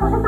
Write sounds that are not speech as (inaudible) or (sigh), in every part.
Oh, (laughs)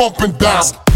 bumping down.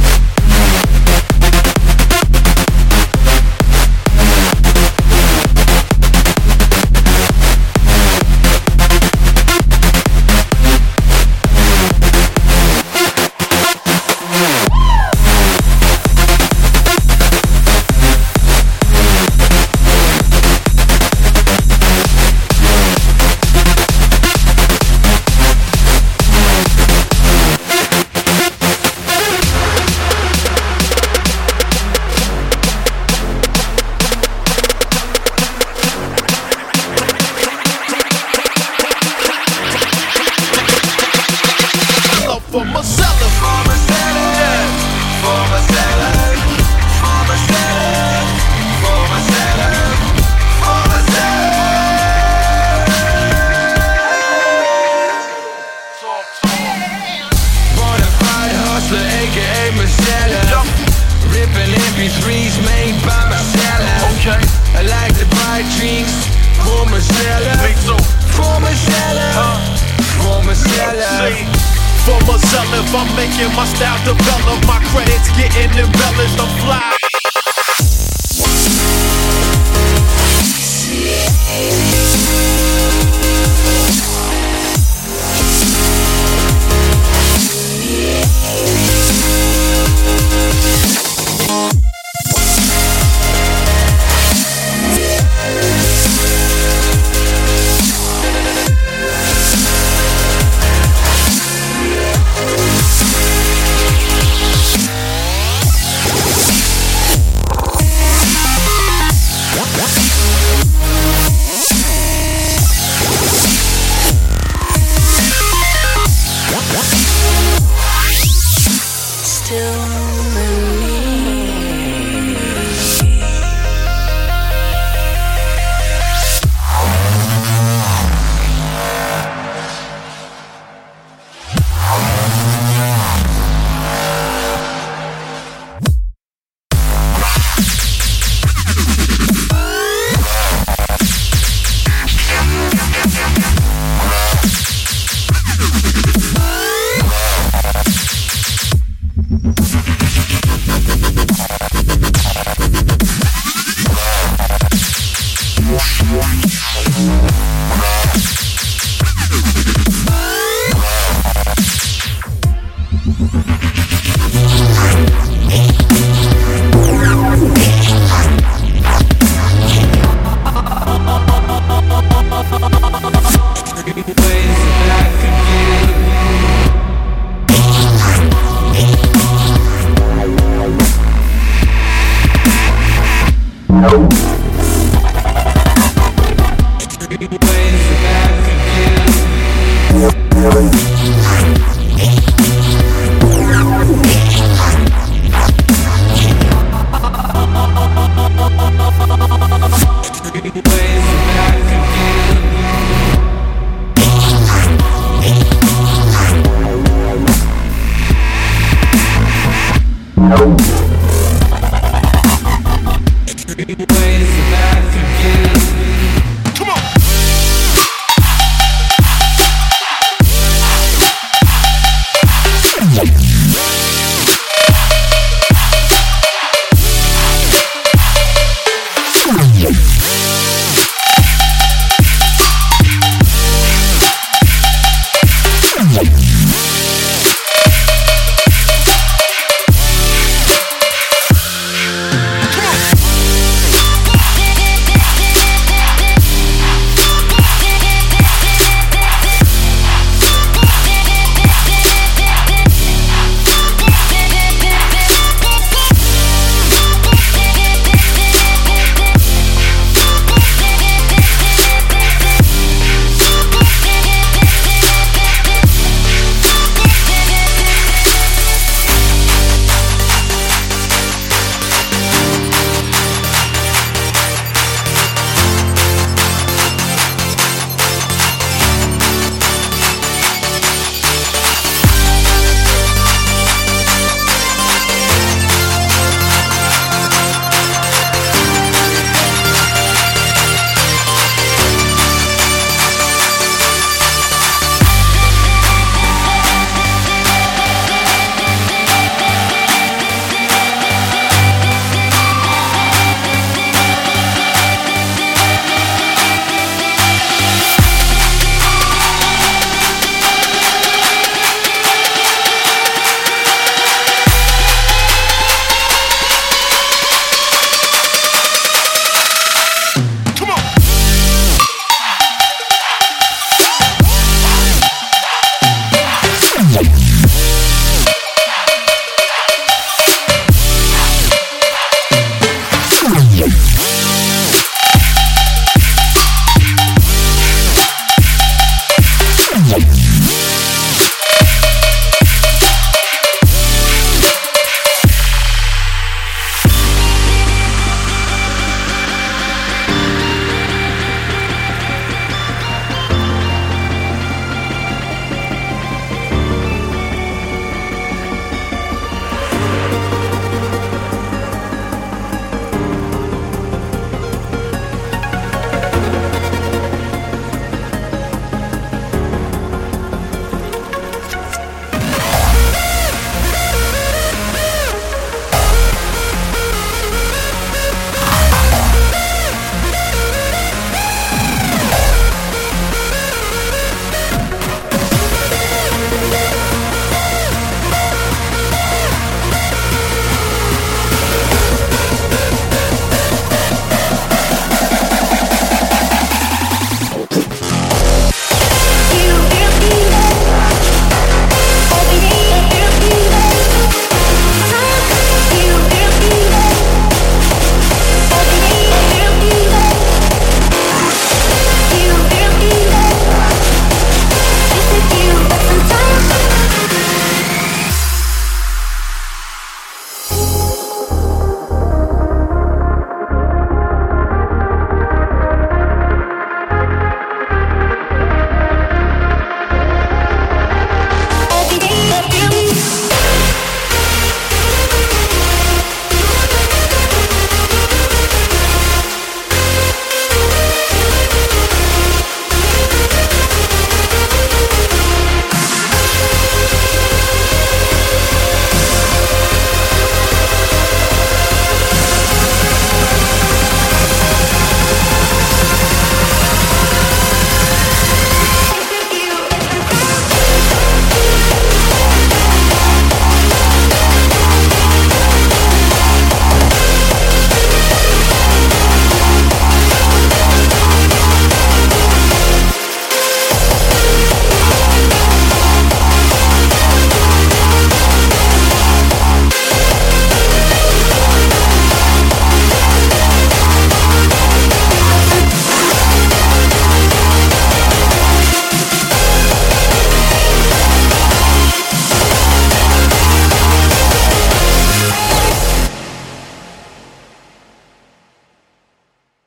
Ripping MP3s made by Marcella. Okay. I like to buy drinks for Marcella. Me too. For Marcella. For Marcella. For Marcella, if I'm making my style develop, my credits getting embellished, I'm fly. Ways Thank